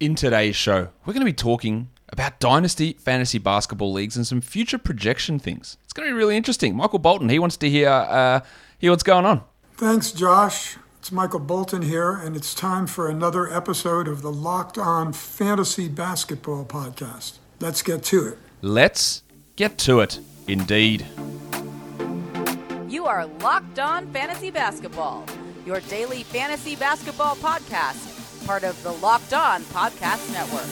In today's show, we're going to be talking about Dynasty Fantasy Basketball Leagues and some future projection things. It's going to be really interesting. Michael Bolton, he wants to hear, uh, hear what's going on. Thanks, Josh. It's Michael Bolton here, and it's time for another episode of the Locked On Fantasy Basketball Podcast. Let's get to it. Let's get to it, indeed. You are Locked On Fantasy Basketball, your daily fantasy basketball podcast, part of the Locked On Podcast Network.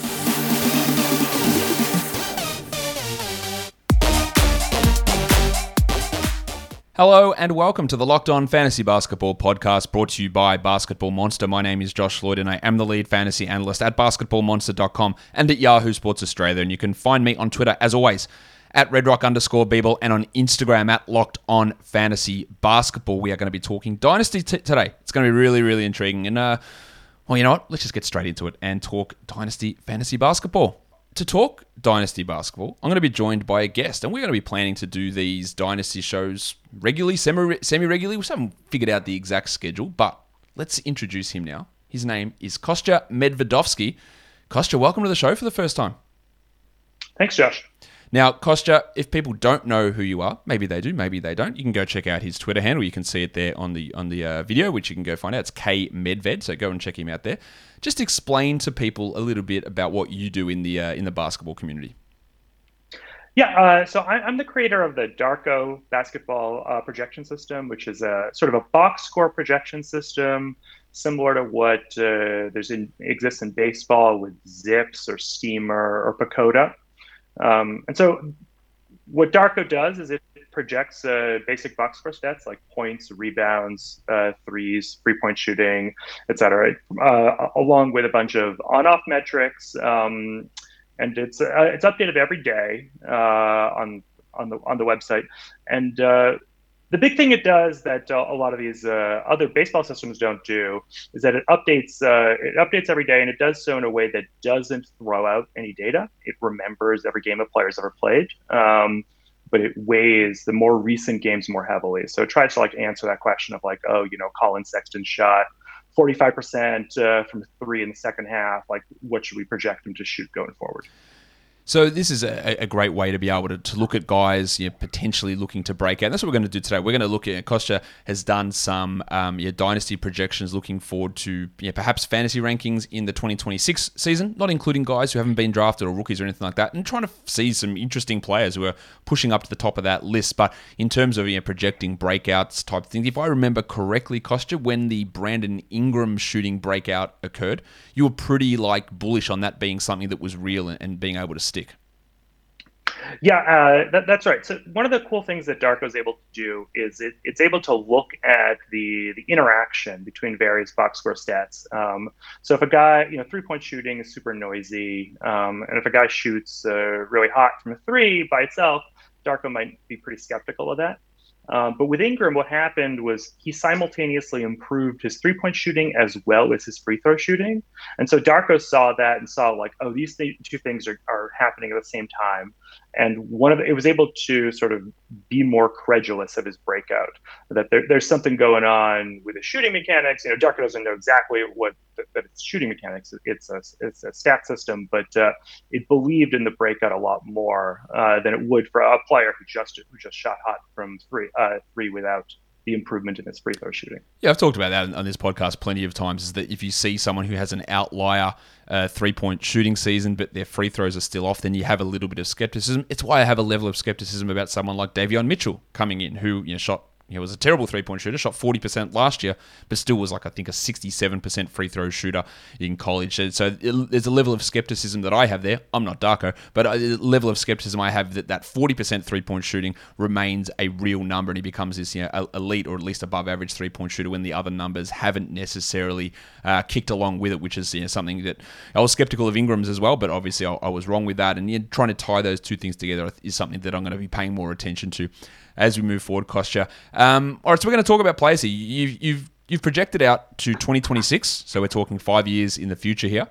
Hello and welcome to the Locked On Fantasy Basketball Podcast brought to you by Basketball Monster. My name is Josh Lloyd and I am the lead fantasy analyst at basketballmonster.com and at Yahoo Sports Australia. And you can find me on Twitter as always at redrock underscore Beeble and on Instagram at Locked On Fantasy Basketball. We are going to be talking Dynasty t- today. It's going to be really, really intriguing. And, uh, well, you know what? Let's just get straight into it and talk Dynasty Fantasy Basketball. To talk Dynasty Basketball, I'm going to be joined by a guest, and we're going to be planning to do these Dynasty shows regularly, semi regularly. We haven't figured out the exact schedule, but let's introduce him now. His name is Kostya Medvedovsky. Kostya, welcome to the show for the first time. Thanks, Josh. Now, Kostya, if people don't know who you are, maybe they do, maybe they don't. You can go check out his Twitter handle. You can see it there on the on the uh, video, which you can go find out. It's K Medved, so go and check him out there. Just explain to people a little bit about what you do in the uh, in the basketball community. Yeah, uh, so I, am the creator of the Darko basketball uh, projection system, which is a sort of a box score projection system similar to what uh, there's in, exists in baseball with Zips or Steamer or PECOTA. Um, and so what Darko does is it projects uh, basic box score stats like points, rebounds, uh, threes, three point shooting, etc., uh, along with a bunch of on off metrics. Um, and it's uh, it's updated every day uh, on on the on the website. And uh, the big thing it does that uh, a lot of these uh, other baseball systems don't do is that it updates uh, it updates every day and it does so in a way that doesn't throw out any data. It remembers every game a player's ever played um, but it weighs the more recent games more heavily. So it tries to like answer that question of like oh you know Collin Sexton shot 45% uh, from three in the second half like what should we project him to shoot going forward so this is a, a, great way to be able to, to look at guys you know, potentially looking to break out. That's what we're going to do today. We're going to look at Kostya has done some um, yeah, dynasty projections, looking forward to yeah, perhaps fantasy rankings in the 2026 season, not including guys who haven't been drafted or rookies or anything like that, and trying to see some interesting players who are pushing up to the top of that list. But in terms of you know, projecting breakouts type things, if I remember correctly, Kostya, when the Brandon Ingram shooting breakout occurred, you were pretty like bullish on that being something that was real and, and being able to stick. Yeah, uh, that, that's right. So one of the cool things that Darko is able to do is it, it's able to look at the the interaction between various box score stats. Um, so if a guy, you know, three point shooting is super noisy, um, and if a guy shoots uh, really hot from a three by itself, Darko might be pretty skeptical of that. Um, but with Ingram, what happened was he simultaneously improved his three point shooting as well as his free throw shooting. And so Darko saw that and saw, like, oh, these th- two things are, are happening at the same time and one of it, was able to sort of be more credulous of his breakout that there, there's something going on with the shooting mechanics. You know darko doesn't know exactly what that it's shooting mechanics it's a, it's a stat system but uh, it believed in the breakout a lot more uh, than it would for a player who just who just shot hot from three uh, three without the improvement in his free throw shooting. Yeah, I've talked about that on this podcast plenty of times. Is that if you see someone who has an outlier uh, three point shooting season, but their free throws are still off, then you have a little bit of skepticism. It's why I have a level of skepticism about someone like Davion Mitchell coming in, who you know shot he was a terrible three point shooter, shot 40% last year, but still was like, I think, a 67% free throw shooter in college. So there's a level of skepticism that I have there. I'm not Darko, but a level of skepticism I have that that 40% three point shooting remains a real number and he becomes this you know, elite or at least above average three point shooter when the other numbers haven't necessarily uh, kicked along with it, which is you know, something that I was skeptical of Ingram's as well, but obviously I, I was wrong with that. And you trying to tie those two things together is something that I'm going to be paying more attention to as we move forward, Kostya. Um, all right, so we're going to talk about players here. You've, you've, you've projected out to 2026, so we're talking five years in the future here,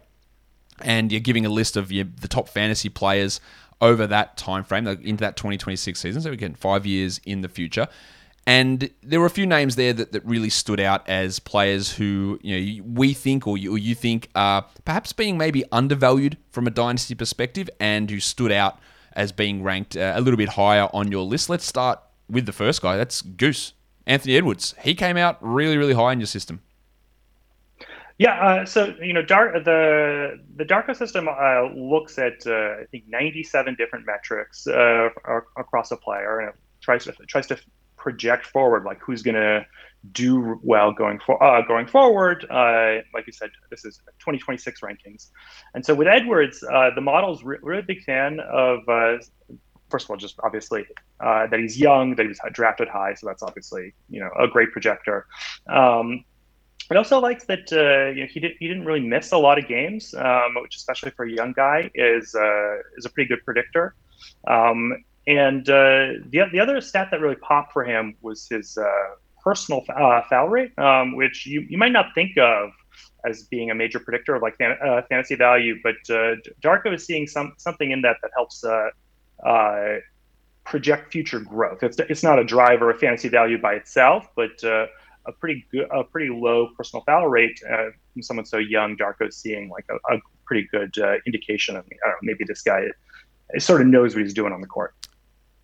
and you're giving a list of your, the top fantasy players over that time frame into that 2026 season. So we're getting five years in the future. And there were a few names there that, that really stood out as players who you know we think or you, or you think are perhaps being maybe undervalued from a dynasty perspective, and who stood out as being ranked uh, a little bit higher on your list. Let's start with the first guy. That's Goose Anthony Edwards. He came out really really high in your system. Yeah, uh, so you know, Dark the the Darko system uh, looks at uh, I think 97 different metrics uh, across a player, and it tries to tries to project forward, like who's going to do well going for uh, going forward. Uh, like you said, this is 2026 rankings, and so with Edwards, the model's re- really big fan of. First of all, just obviously that he's young, that he was drafted high, so that's obviously you know a great projector. Um, also likes that uh, you know, he, did, he didn't really miss a lot of games, um, which especially for a young guy is uh, is a pretty good predictor. Um, and uh, the the other stat that really popped for him was his uh, personal uh, foul rate, um, which you, you might not think of as being a major predictor of like fan, uh, fantasy value, but Darko is seeing some something in that that helps project future growth. It's it's not a driver of fantasy value by itself, but uh, a pretty good, a pretty low personal foul rate uh, from someone so young. Darko seeing like a, a pretty good uh, indication of know, maybe this guy sort of knows what he's doing on the court.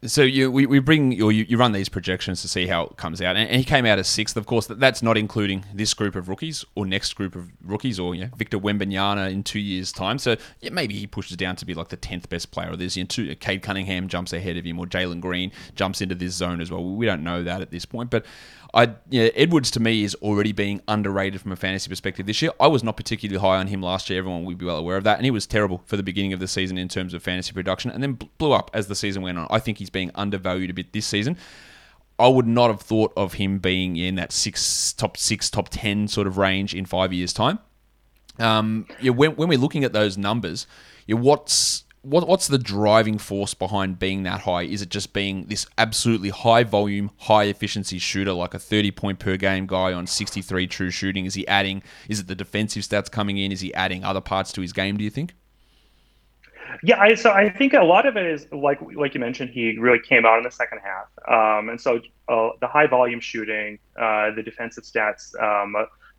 So you we, we bring or you, you run these projections to see how it comes out, and, and he came out as sixth. Of course, that's not including this group of rookies or next group of rookies or you know, Victor Wembanyama in two years' time. So yeah, maybe he pushes down to be like the tenth best player. of this. know, two, uh, Cade Cunningham jumps ahead of him, or Jalen Green jumps into this zone as well. We don't know that at this point, but I yeah, Edwards to me is already being underrated from a fantasy perspective this year. I was not particularly high on him last year. Everyone would be well aware of that, and he was terrible for the beginning of the season in terms of fantasy production, and then blew up as the season went on. I think he's being undervalued a bit this season. I would not have thought of him being in that six, top six, top ten sort of range in five years' time. Um, yeah, when, when we're looking at those numbers, yeah, what's what, what's the driving force behind being that high? Is it just being this absolutely high volume, high efficiency shooter, like a 30 point per game guy on 63 true shooting? Is he adding, is it the defensive stats coming in? Is he adding other parts to his game, do you think? Yeah, I, so I think a lot of it is like like you mentioned, he really came out in the second half, um, and so uh, the high volume shooting, uh, the defensive stats, um,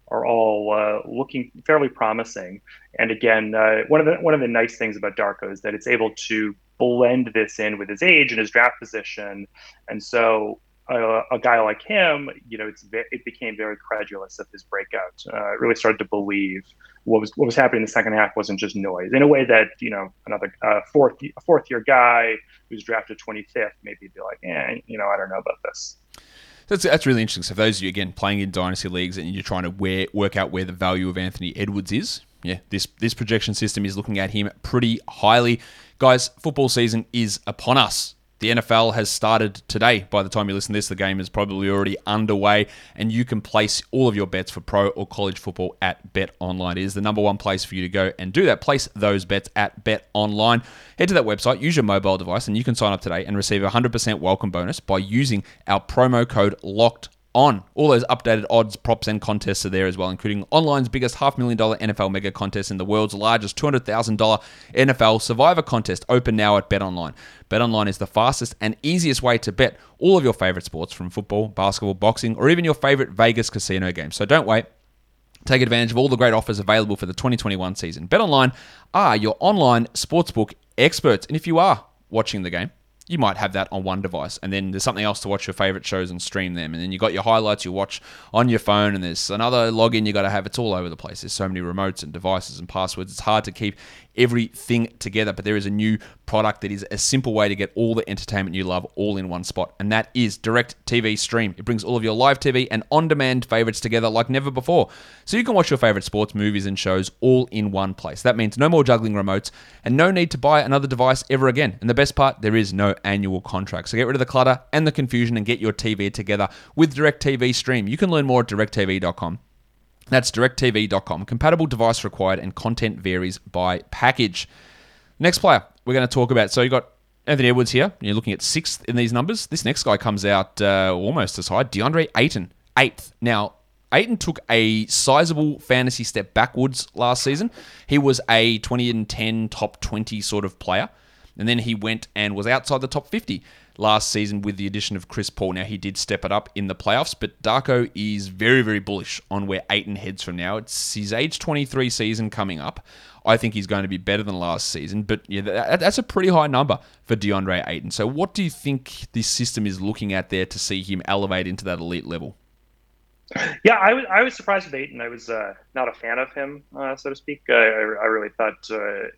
are all uh, looking fairly promising. And again, uh, one of the one of the nice things about Darko is that it's able to blend this in with his age and his draft position, and so uh, a guy like him, you know, it's it became very credulous of his breakout. Uh, really started to believe what was what was happening in the second half wasn't just noise. In a way that you know another uh, fourth fourth year guy who's drafted 25th maybe be like, yeah, you know, I don't know about this. That's, that's really interesting. So, for those of you, again, playing in dynasty leagues and you're trying to where, work out where the value of Anthony Edwards is, yeah, this, this projection system is looking at him pretty highly. Guys, football season is upon us. The NFL has started today. By the time you listen to this, the game is probably already underway, and you can place all of your bets for pro or college football at Bet Online. It is the number one place for you to go and do that. Place those bets at Bet Online. Head to that website, use your mobile device, and you can sign up today and receive a 100% welcome bonus by using our promo code LOCKED on. All those updated odds, props, and contests are there as well, including online's biggest half million dollar NFL mega contest and the world's largest $200,000 NFL Survivor contest. Open now at BetOnline. BetOnline is the fastest and easiest way to bet all of your favorite sports from football, basketball, boxing, or even your favorite Vegas casino games. So don't wait. Take advantage of all the great offers available for the 2021 season. BetOnline are your online sportsbook experts. And if you are watching the game, you might have that on one device and then there's something else to watch your favorite shows and stream them. And then you got your highlights you watch on your phone and there's another login you got to have. It's all over the place. There's so many remotes and devices and passwords. It's hard to keep everything together but there is a new product that is a simple way to get all the entertainment you love all in one spot and that is direct tv stream it brings all of your live tv and on-demand favorites together like never before so you can watch your favorite sports movies and shows all in one place that means no more juggling remotes and no need to buy another device ever again and the best part there is no annual contract. So get rid of the clutter and the confusion and get your TV together with DIRECTV STREAM. You can learn more at directv.com. That's directv.com. Compatible device required and content varies by package. Next player we're going to talk about. So you've got Anthony Edwards here. You're looking at sixth in these numbers. This next guy comes out uh, almost as high. DeAndre Ayton, eighth. Now, Ayton took a sizable fantasy step backwards last season. He was a 20 and 10 top 20 sort of player and then he went and was outside the top 50. Last season with the addition of Chris Paul. Now, he did step it up in the playoffs, but Darko is very, very bullish on where Ayton heads from now. It's his age 23 season coming up. I think he's going to be better than last season, but yeah, that's a pretty high number for DeAndre Ayton. So, what do you think this system is looking at there to see him elevate into that elite level? Yeah, I was I was surprised with Ayton. I was uh, not a fan of him, uh, so to speak. I, I really thought uh,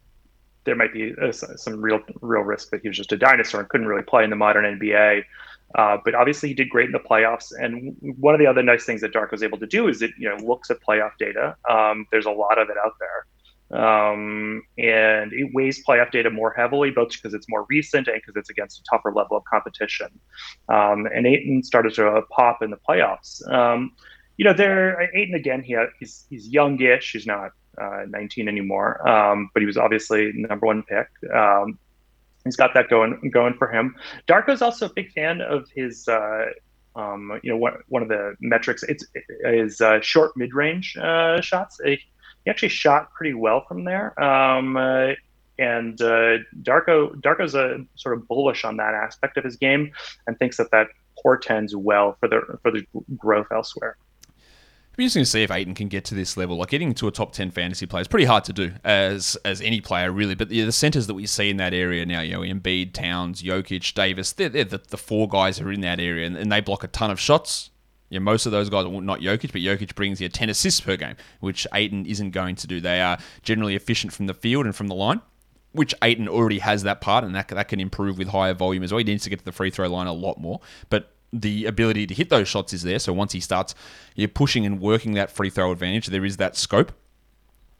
there might be uh, some real real risk that he was just a dinosaur and couldn't really play in the modern NBA. Uh, but obviously, he did great in the playoffs. And one of the other nice things that Dark was able to do is it you know looks at playoff data. Um, there's a lot of it out there. Um, and it weighs playoff data more heavily, both because it's more recent and because it's against a tougher level of competition. Um, and Ayton started to pop in the playoffs. Um, you know, there Ayton again. He he's he's youngish. He's not uh, 19 anymore, um, but he was obviously number one pick. Um, he's got that going going for him. Darko's also a big fan of his. Uh, um, you know, one, one of the metrics it's is uh, short mid range uh, shots he actually shot pretty well from there. Um, uh, and uh, Darko Darko's a sort of bullish on that aspect of his game and thinks that that portends well for the for the growth elsewhere. Be interesting to see if Ayton can get to this level. Like getting to a top ten fantasy player is pretty hard to do as as any player really. But the, the centers that we see in that area now, you know, Embiid, Towns, Jokic, Davis, they're, they're the, the four guys who are in that area, and, and they block a ton of shots. Yeah, most of those guys, well, not Jokic, but Jokic brings you 10 assists per game, which Ayton isn't going to do. They are generally efficient from the field and from the line, which Ayton already has that part, and that, that can improve with higher volume as well. He needs to get to the free throw line a lot more, but the ability to hit those shots is there. So once he starts you're pushing and working that free throw advantage, there is that scope.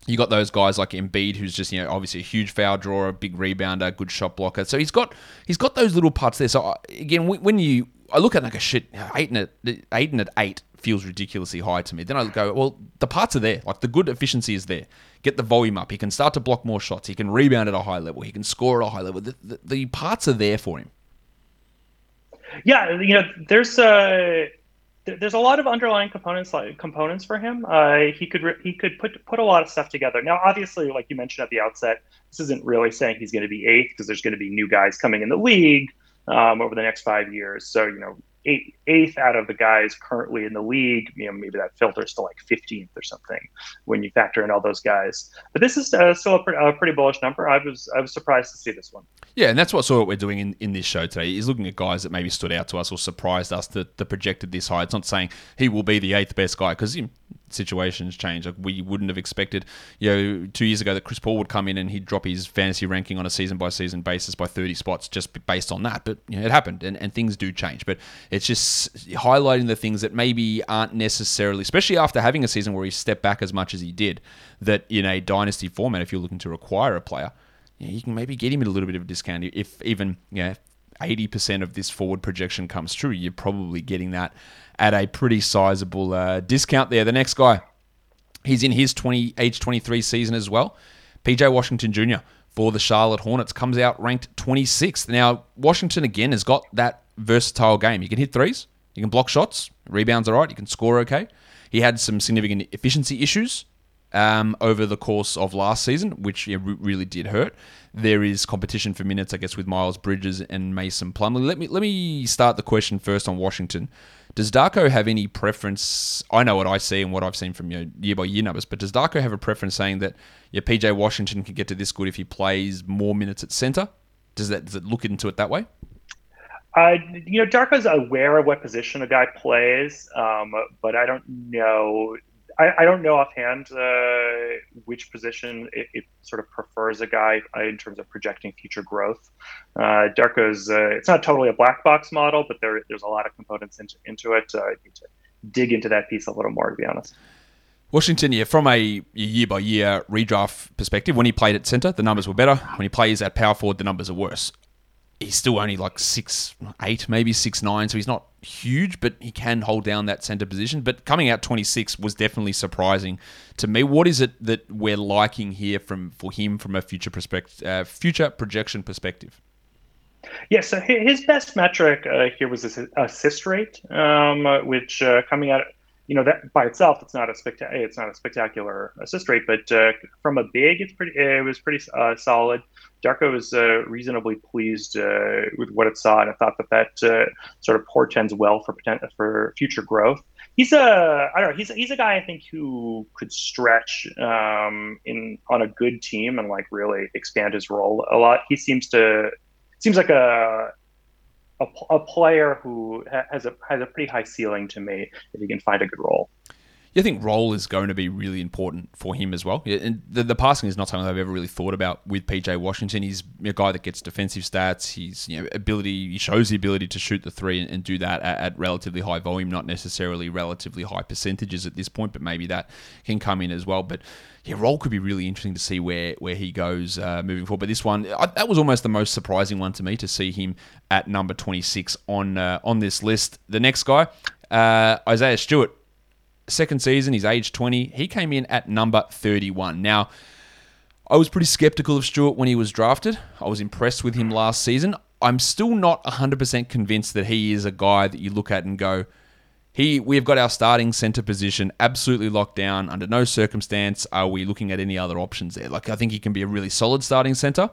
You got those guys like Embiid, who's just you know obviously a huge foul drawer, big rebounder, good shot blocker. So he's got he's got those little parts there. So uh, again, when you I look at like a shit Ayton at Ayton at eight feels ridiculously high to me. Then I go, well, the parts are there. Like the good efficiency is there. Get the volume up. He can start to block more shots. He can rebound at a high level. He can score at a high level. The, the, the parts are there for him. Yeah, you know, there's a uh, there's a lot of underlying components like components for him. Uh, he could he could put put a lot of stuff together. Now, obviously, like you mentioned at the outset, this isn't really saying he's going to be eighth because there's going to be new guys coming in the league um, over the next five years. So, you know, eight, eighth out of the guys currently in the league, you know, maybe that filters to like 15th or something when you factor in all those guys. But this is uh, still a, pre- a, pretty bullish number. I was I was surprised to see this one. Yeah, and that's what sort of what we're doing in, in this show today is looking at guys that maybe stood out to us or surprised us that, that projected this high. It's not saying he will be the eighth best guy because situations change. Like we wouldn't have expected, you know, two years ago that Chris Paul would come in and he'd drop his fantasy ranking on a season by season basis by 30 spots just based on that. But you know, it happened and, and things do change. But it's just highlighting the things that maybe aren't necessarily, especially after having a season where he stepped back as much as he did, that in a dynasty format, if you're looking to acquire a player, you, know, you can maybe get him at a little bit of a discount. If even, you know, 80% of this forward projection comes true, you're probably getting that at a pretty sizable uh, discount there. The next guy, he's in his 20 age 23 season as well. PJ Washington Jr. for the Charlotte Hornets comes out ranked 26th. Now, Washington again has got that versatile game. You can hit threes, you can block shots, rebounds all right, you can score okay. He had some significant efficiency issues um, over the course of last season, which really did hurt. There is competition for minutes, I guess, with Miles Bridges and Mason Plumlee. Let me let me start the question first on Washington. Does Darko have any preference? I know what I see and what I've seen from your year by year numbers, but does Darko have a preference saying that your PJ Washington can get to this good if he plays more minutes at center? Does that does it look into it that way? Uh, you know, Darko's aware of what position a guy plays, um, but I don't know I, I don't know offhand uh, which position it, it, sort of prefers a guy uh, in terms of projecting future growth. Uh, Darko's uh, it's not totally a black box model, but there, there's a lot of components into, into it. Uh, I need to dig into that piece a little more, to be honest. Washington, yeah, from a year by year redraft perspective, when he played at centre, the numbers were better. When he plays at power forward, the numbers are worse he's still only like six eight, maybe six nine, so he's not huge, but he can hold down that center position. But coming out twenty six was definitely surprising to me. What is it that we're liking here from for him from a future perspective, uh, future projection perspective? Yeah, so his best metric uh, here was his assist rate, um, which uh, coming out you know that by itself, it's not a it's not a spectacular assist rate, but uh, from a big, it's pretty. It was pretty uh, solid. Darko was uh, reasonably pleased uh, with what it saw, and I thought that that uh, sort of portends well for potential for future growth. He's a I don't know. He's he's a guy I think who could stretch um, in on a good team and like really expand his role a lot. He seems to seems like a a, a player who has a has a pretty high ceiling to me if he can find a good role. I think role is going to be really important for him as well. And the, the passing is not something I've ever really thought about with PJ Washington. He's a guy that gets defensive stats. He's you know ability. He shows the ability to shoot the three and, and do that at, at, relatively high volume, not necessarily relatively high percentages at this point, but maybe that can come in as well. But yeah, role could be really interesting to see where where he goes uh, moving forward. But this one, I, that was almost the most surprising one to me to see him at number twenty six on uh, on this list. The next guy, uh, Isaiah Stewart second season, he's age 20. He came in at number 31. Now, I was pretty skeptical of Stewart when he was drafted. I was impressed with him last season. I'm still not 100% convinced that he is a guy that you look at and go, he, we've got our starting center position absolutely locked down. Under no circumstance are we looking at any other options there. Like, I think he can be a really solid starting center.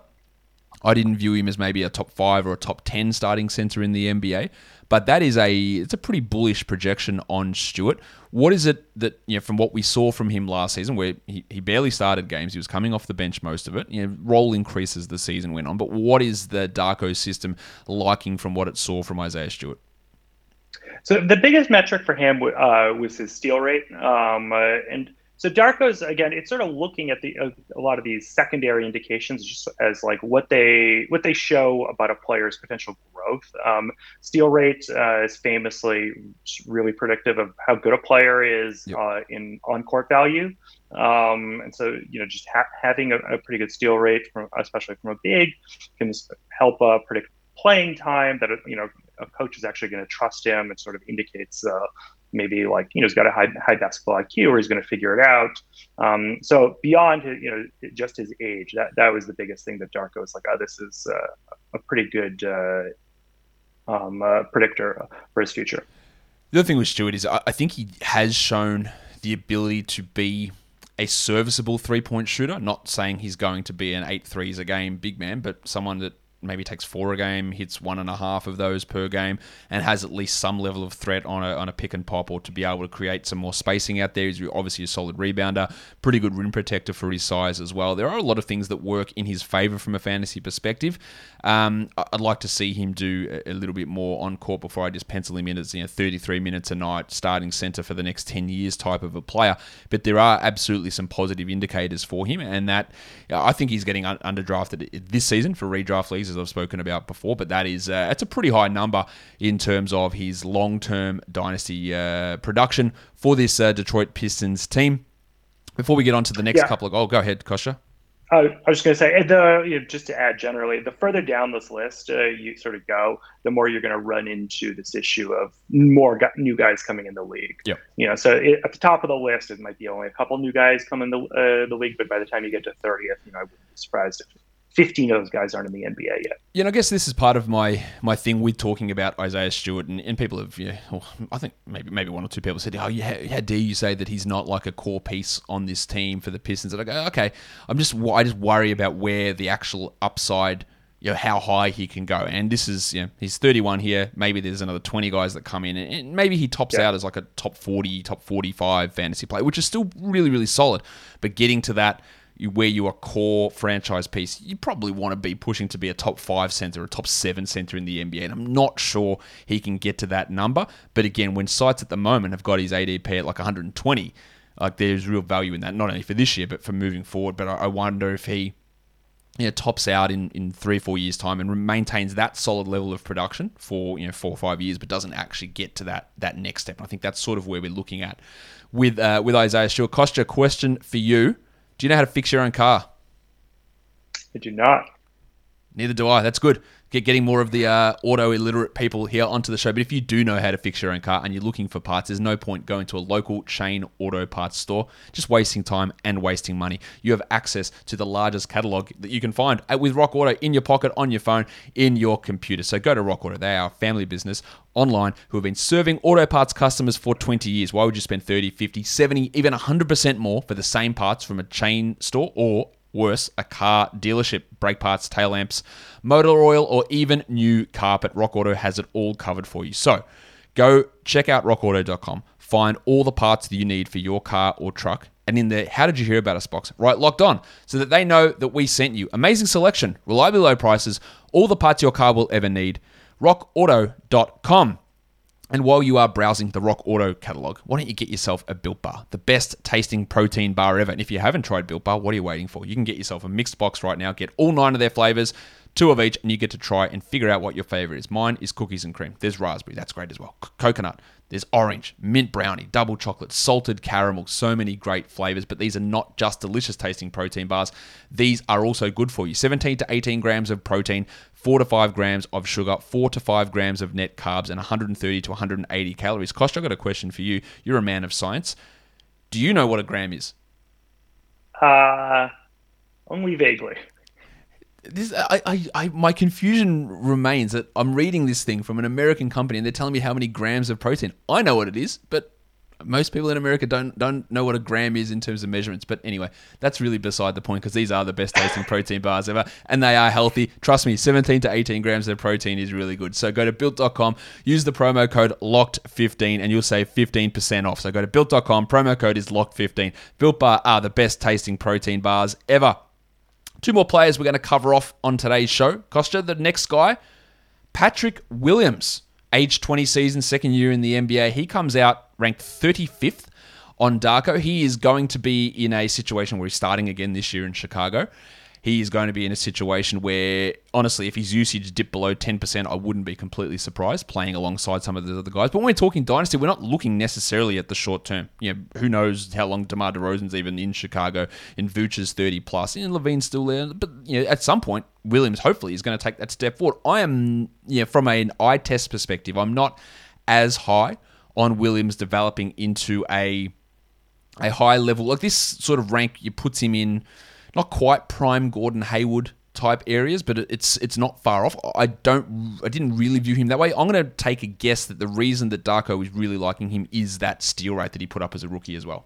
I didn't view him as maybe a top five or a top 10 starting center in the NBA. But that is a it's a pretty bullish projection on Stewart. What is it that you know from what we saw from him last season, where he, he barely started games, he was coming off the bench most of it. You know, role increases the season went on. But what is the Darko system liking from what it saw from Isaiah Stewart? So the biggest metric for him uh, was his steal rate, um, uh, and so Darko's again, it's sort of looking at the uh, a lot of these secondary indications just as like what they what they show about a player's potential growth. Um, steal rate uh, is famously really predictive of how good a player is yep. uh, in on court value. Um, and so you know just ha- having a, a, pretty good steal rate from especially from a big can help uh, predict playing time that you know a coach is actually going to trust him. It sort of indicates uh, maybe like you know he's got a high high basketball IQ or he's going to figure it out. Um, so beyond you know just his age, that that was the biggest thing that Darko was like, oh, this is uh, a pretty good uh, um, uh, predictor for his future. The other thing with Stewart is I think he has shown the ability to be a serviceable three point shooter. Not saying he's going to be an eight threes a game big man, but someone that maybe takes four a game, hits one and a half of those per game, and has at least some level of threat on a, on a pick and pop or to be able to create some more spacing out there. He's obviously a solid rebounder, pretty good rim protector for his size as well. There are a lot of things that work in his favor from a fantasy perspective. Um, I'd like to see him do a little bit more on court before I just pencil him in as you know 33 minutes a night starting center for the next 10 years type of a player. But there are absolutely some positive indicators for him, and that I think he's getting underdrafted this season for redraft leagues as I've spoken about before. But that is uh, it's a pretty high number in terms of his long-term dynasty uh, production for this uh, Detroit Pistons team. Before we get on to the next yeah. couple of, oh, go ahead, Kostya. Uh, I was just going to say, the you know, just to add generally, the further down this list uh, you sort of go, the more you're going to run into this issue of more go- new guys coming in the league. Yeah. You know, so it, at the top of the list, it might be only a couple new guys come in the uh, the league, but by the time you get to 30th, you know, I wouldn't be surprised if 15 of those guys aren't in the NBA yet. Yeah, and I guess this is part of my my thing with talking about Isaiah Stewart, and, and people have, yeah, well, I think maybe maybe one or two people said, oh, yeah, how dare you say that he's not like a core piece on this team for the Pistons? And I go, okay, I'm just I just worry about where the actual upside, you know, how high he can go. And this is, you know, he's 31 here. Maybe there's another 20 guys that come in, and maybe he tops yeah. out as like a top 40, top 45 fantasy player, which is still really really solid. But getting to that where you are core franchise piece, you probably want to be pushing to be a top five center, a top seven center in the NBA. And I'm not sure he can get to that number. But again, when sites at the moment have got his ADP at like 120, like there's real value in that, not only for this year, but for moving forward. But I wonder if he you know, tops out in, in three or four years' time and maintains that solid level of production for you know four or five years, but doesn't actually get to that that next step. And I think that's sort of where we're looking at with uh, with Isaiah Stewart. Kostya, question for you. Do you know how to fix your own car? I do not. Neither do I. That's good. Get getting more of the uh, auto illiterate people here onto the show. But if you do know how to fix your own car and you're looking for parts, there's no point going to a local chain auto parts store, just wasting time and wasting money. You have access to the largest catalog that you can find with Rock Auto in your pocket, on your phone, in your computer. So go to Rock Auto. They are a family business online who have been serving auto parts customers for 20 years. Why would you spend 30, 50, 70, even 100% more for the same parts from a chain store or worse, a car dealership, brake parts, tail lamps, motor oil, or even new carpet. Rock Auto has it all covered for you. So go check out rockauto.com, find all the parts that you need for your car or truck. And in the How Did You Hear About Us box, right locked on so that they know that we sent you. Amazing selection, reliably low prices, all the parts your car will ever need. RockAuto.com. And while you are browsing the Rock Auto catalog, why don't you get yourself a Built Bar, the best tasting protein bar ever? And if you haven't tried Built Bar, what are you waiting for? You can get yourself a mixed box right now, get all nine of their flavors, two of each, and you get to try and figure out what your favorite is. Mine is cookies and cream. There's raspberry, that's great as well. C- coconut, there's orange, mint brownie, double chocolate, salted caramel, so many great flavors. But these are not just delicious tasting protein bars, these are also good for you. 17 to 18 grams of protein, 4 to 5 grams of sugar, 4 to 5 grams of net carbs, and 130 to 180 calories. Kosh, I've got a question for you. You're a man of science. Do you know what a gram is? Uh, only vaguely this I, I, I my confusion remains that I'm reading this thing from an American company and they're telling me how many grams of protein. I know what it is, but most people in America don't don't know what a gram is in terms of measurements. But anyway, that's really beside the point because these are the best tasting protein bars ever, and they are healthy. Trust me, 17 to 18 grams of protein is really good. So go to built.com, use the promo code locked15, and you'll save 15% off. So go to built.com, promo code is locked15. Built Bar are the best tasting protein bars ever. Two more players we're going to cover off on today's show. Kostya, the next guy, Patrick Williams, age 20 season, second year in the NBA. He comes out ranked 35th on Darko. He is going to be in a situation where he's starting again this year in Chicago he is going to be in a situation where, honestly, if his usage dipped below 10%, I wouldn't be completely surprised playing alongside some of the other guys. But when we're talking dynasty, we're not looking necessarily at the short term. You know, who knows how long DeMar DeRozan's even in Chicago, in Vooch's 30 plus, and LaVine's still there. But, you know, at some point, Williams hopefully is going to take that step forward. I am, you know, from an eye test perspective, I'm not as high on Williams developing into a a high level like this sort of rank you puts him in not quite prime Gordon Hayward type areas, but it's it's not far off. I don't I didn't really view him that way. I'm going to take a guess that the reason that Darko is really liking him is that steal rate that he put up as a rookie as well.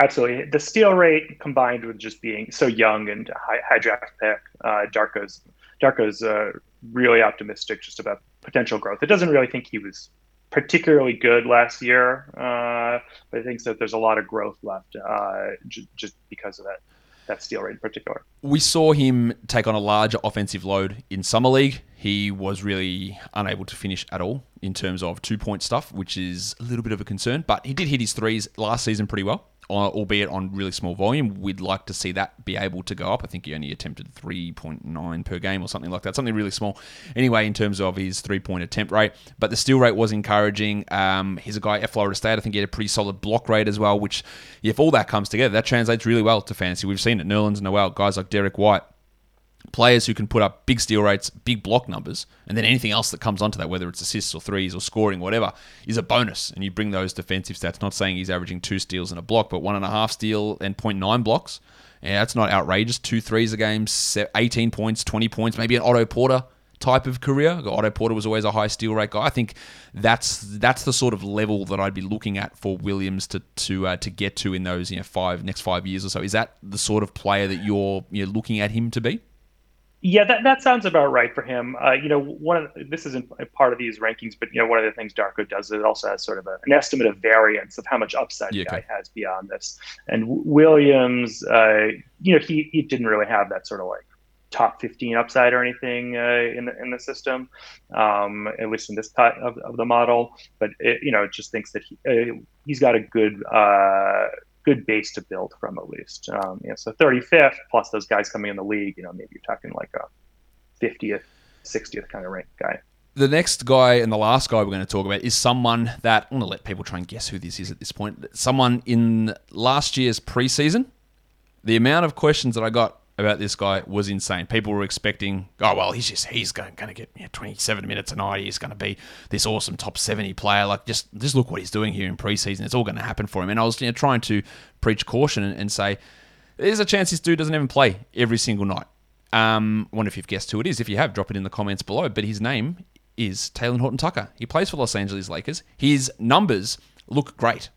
Absolutely, the steal rate combined with just being so young and high, high draft pick, uh, Darko's Darko's uh, really optimistic just about potential growth. It doesn't really think he was particularly good last year, uh, but I think that there's a lot of growth left uh, j- just because of that that steal rate in particular. We saw him take on a larger offensive load in Summer League. He was really unable to finish at all in terms of two point stuff, which is a little bit of a concern. But he did hit his threes last season pretty well albeit on really small volume. We'd like to see that be able to go up. I think he only attempted 3.9 per game or something like that, something really small. Anyway, in terms of his three point attempt rate, but the steal rate was encouraging. Um, he's a guy at Florida State. I think he had a pretty solid block rate as well, which, if all that comes together, that translates really well to fantasy. We've seen it. Nerlens Noel, guys like Derrick White players who can put up big steal rates, big block numbers, and then anything else that comes onto that, whether it's assists or threes or scoring, whatever, is a bonus. And you bring those defensive stats. Not saying he's averaging two steals and a block, but one and a half steal and 0.9 blocks. Yeah, that's not outrageous. Two threes a game, 18 points, 20 points, maybe an Otto Porter type of career. Otto Porter was always a high steal rate guy. I think that's that's the sort of level that I'd be looking at for Williams to to uh, to get to in those you know five next five years or so. Is that the sort of player that you're you're looking at him to be? Yeah, that, that sounds about right for him. Uh, you know, one of this isn't part of these rankings, but you know, one of the things Darko does is it also has sort of a, an estimate of variance of how much upside yeah, the guy okay. has beyond this. And Williams, uh, you know, he he didn't really have that sort of like top 15 upside or anything uh, in the in the system, um, at least in this part of, of the model. But it, you know, it just thinks that he uh, he's got a good uh, good base to build from at least. Um, so 35th plus those guys coming in the league, you know, maybe you're talking like a 50th, 60th kind of rank guy. The next guy and the last guy we're going to talk about is someone that I'm going to let people try and guess who this is at this point. Someone in last year's preseason. The amount of questions that I got about this guy was insane. People were expecting, oh well, he's just he's going, going to get you know, 27 minutes a night. He's going to be this awesome top 70 player. Like just just look what he's doing here in preseason. It's all going to happen for him. And I was you know, trying to preach caution and, and, say there's a chance this dude doesn't even play every single night. Um, I wonder if you've guessed who it is. If you have, drop it in the comments below. But his name is Talen Horton Tucker. He plays for Los Angeles Lakers. His numbers look great.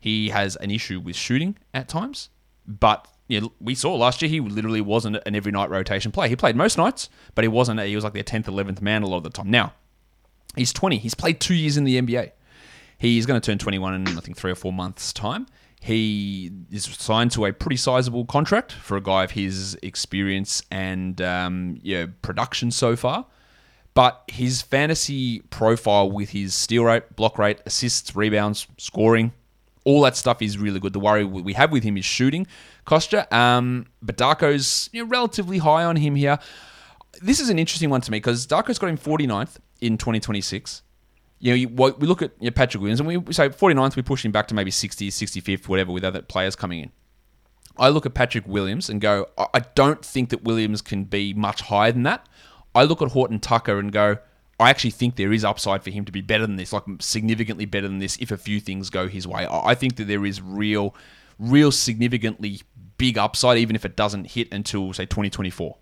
He has an issue with shooting at times, but you know, we saw last year he literally wasn't an every night rotation player. He played most nights, but he wasn't. He was like their tenth, eleventh man a lot of the time. Now he's twenty. He's played two years in the NBA. He's going to turn twenty one in I think three or four months' time. He is signed to a pretty sizable contract for a guy of his experience and um, production so far. But his fantasy profile with his steal rate, block rate, assists, rebounds, scoring, all that stuff is really good. The worry we have with him is shooting, Kostya. Um, but Darko's you know, relatively high on him here. This is an interesting one to me because Darko's got him 49th in 2026. You know, you, we look at you know, Patrick Williams and we say 49th, we push him back to maybe 60th, 65th, whatever, with other players coming in. I look at Patrick Williams and go, I don't think that Williams can be much higher than that. I look at Horton Tucker and go, I actually think there is upside for him to be better than this, like significantly better than this, if a few things go his way. I think that there is real, real significantly big upside, even if it doesn't hit until say 2024.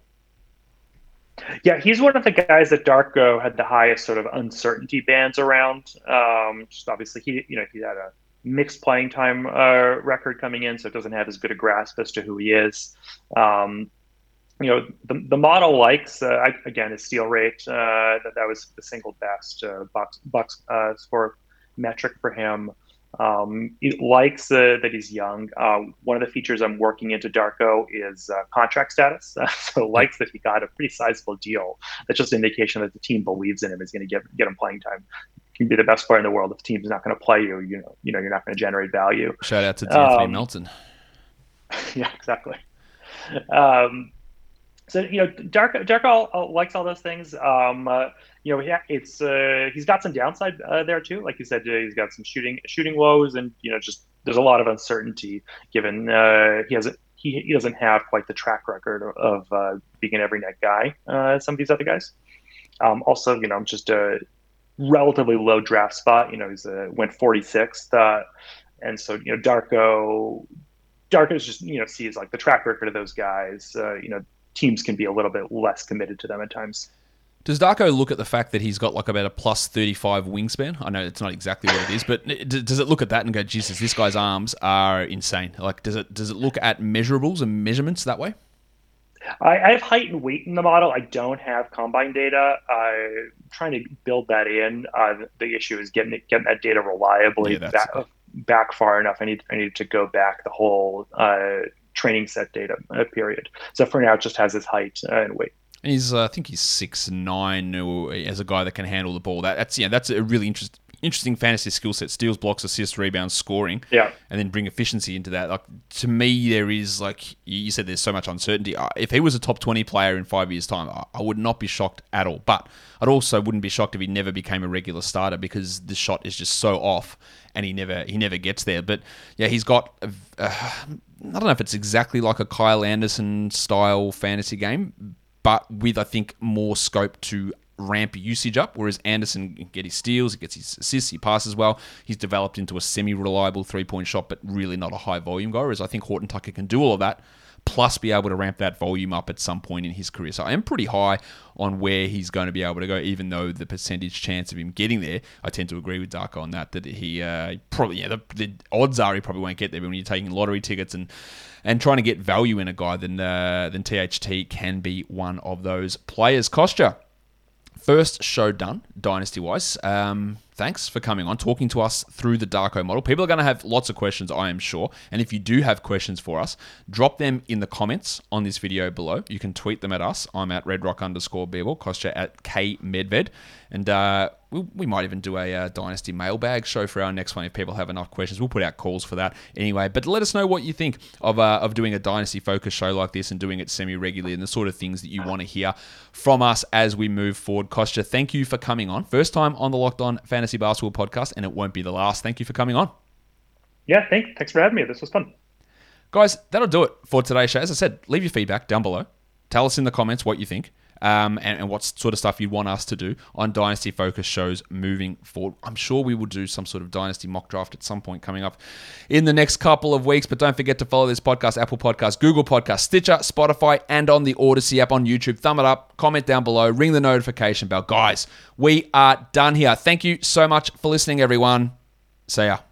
Yeah, he's one of the guys that Darko had the highest sort of uncertainty bands around. Um, just obviously, he you know he had a mixed playing time uh, record coming in, so it doesn't have as good a grasp as to who he is. Um, you know, the, the model likes, uh, again, his steal rate. Uh, that, that was the single best uh, box, box uh, score metric for him. Um, he likes uh, that he's young. Uh, one of the features I'm working into Darko is contract status. so likes that he got a pretty sizable deal. That's just an indication that the team believes in him. Is going to get get him playing time. You can be the best player in the world if the team's not going to play you. You know, you know, you're not going to generate value. Shout out to Anthony um, Melton. Yeah, exactly. Um, so you know, Dark Dark all, all likes all those things. Um, uh, you know, yeah, it's uh, he's got some downside uh, there too. Like you said, uh, he's got some shooting shooting woes, and you know, just there's a lot of uncertainty given uh, he hasn't he, he doesn't have quite the track record of uh, being an every net guy some of these other guys. Um, also, you know, just a relatively low draft spot. You know, he's went 46th, and so you know, Darko Darko's just you know sees like the track record of those guys. you know teams can be a little bit less committed to them at times. Does Darko look at the fact that he's got like about a plus 35 wingspan? I know it's not exactly what it is, but does it look at that and go, Jesus, this guy's arms are insane? Like, does it does it look at measurables and measurements that way? I, I have height and weight in the model. I don't have combine data. I'm trying to build that in. Uh, the issue is getting getting that data reliably yeah, back, back, far enough. I need I need to go back the whole uh, training set data uh, period. So for now, it just has his height uh, and weight. He's, uh, I think he's six nine as a guy that can handle the ball. That, that's yeah, that's a really interesting interesting fantasy skill set: steals, blocks, assists, rebounds, scoring. Yeah, and then bring efficiency into that. Like to me, there is like you said, there's so much uncertainty. If he was a top twenty player in five years' time, I would not be shocked at all. But I'd also wouldn't be shocked if he never became a regular starter because the shot is just so off, and he never he never gets there. But yeah, he's got. Uh, I don't know if it's exactly like a Kyle Anderson style fantasy game, but with I think more scope to ramp usage up. Whereas Anderson get his steals, he gets his assists, he passes well. He's developed into a semi-reliable three-point shot, but really not a high volume guy. Whereas I think Horton Tucker can do all of that plus be able to ramp that volume up at some point in his career. So I am pretty high on where he's going to be able to go, even though the percentage chance of him getting there, I tend to agree with Darko on that, that he uh, probably, yeah, the, the, odds are he probably won't get there. But when you're taking lottery tickets and and trying to get value in a guy, then, uh, then THT can be one of those players. Kostya, first show done, dynasty wise. Um, thanks for coming on, talking to us through the Darko model. People are going to have lots of questions, I am sure. And if you do have questions for us, drop them in the comments on this video below. You can tweet them at us. I'm at redrock underscore beerball, Kostya at K Medved. And uh, we, we might even do a uh, Dynasty mailbag show for our next one if people have enough questions. We'll put out calls for that anyway. But let us know what you think of, uh, of doing a Dynasty focus show like this and doing it semi regularly and the sort of things that you want to hear from us as we move forward. Kostya, thank you for coming on. First time on the Locked On Fantasy Basketball podcast, and it won't be the last. Thank you for coming on. Yeah, thanks. thanks for having me. This was fun. Guys, that'll do it for today's show. As I said, leave your feedback down below. Tell us in the comments what you think um, and, and what sort of stuff you'd want us to do on Dynasty Focus shows moving forward. I'm sure we will do some sort of Dynasty mock draft at some point coming up in the next couple of weeks. But don't forget to follow this podcast, Apple Podcast, Google Podcast, Stitcher, Spotify, and on the Odyssey app on YouTube. Thumb it up, comment down below, ring the notification bell. Guys, we are done here. Thank you so much for listening, everyone. See ya.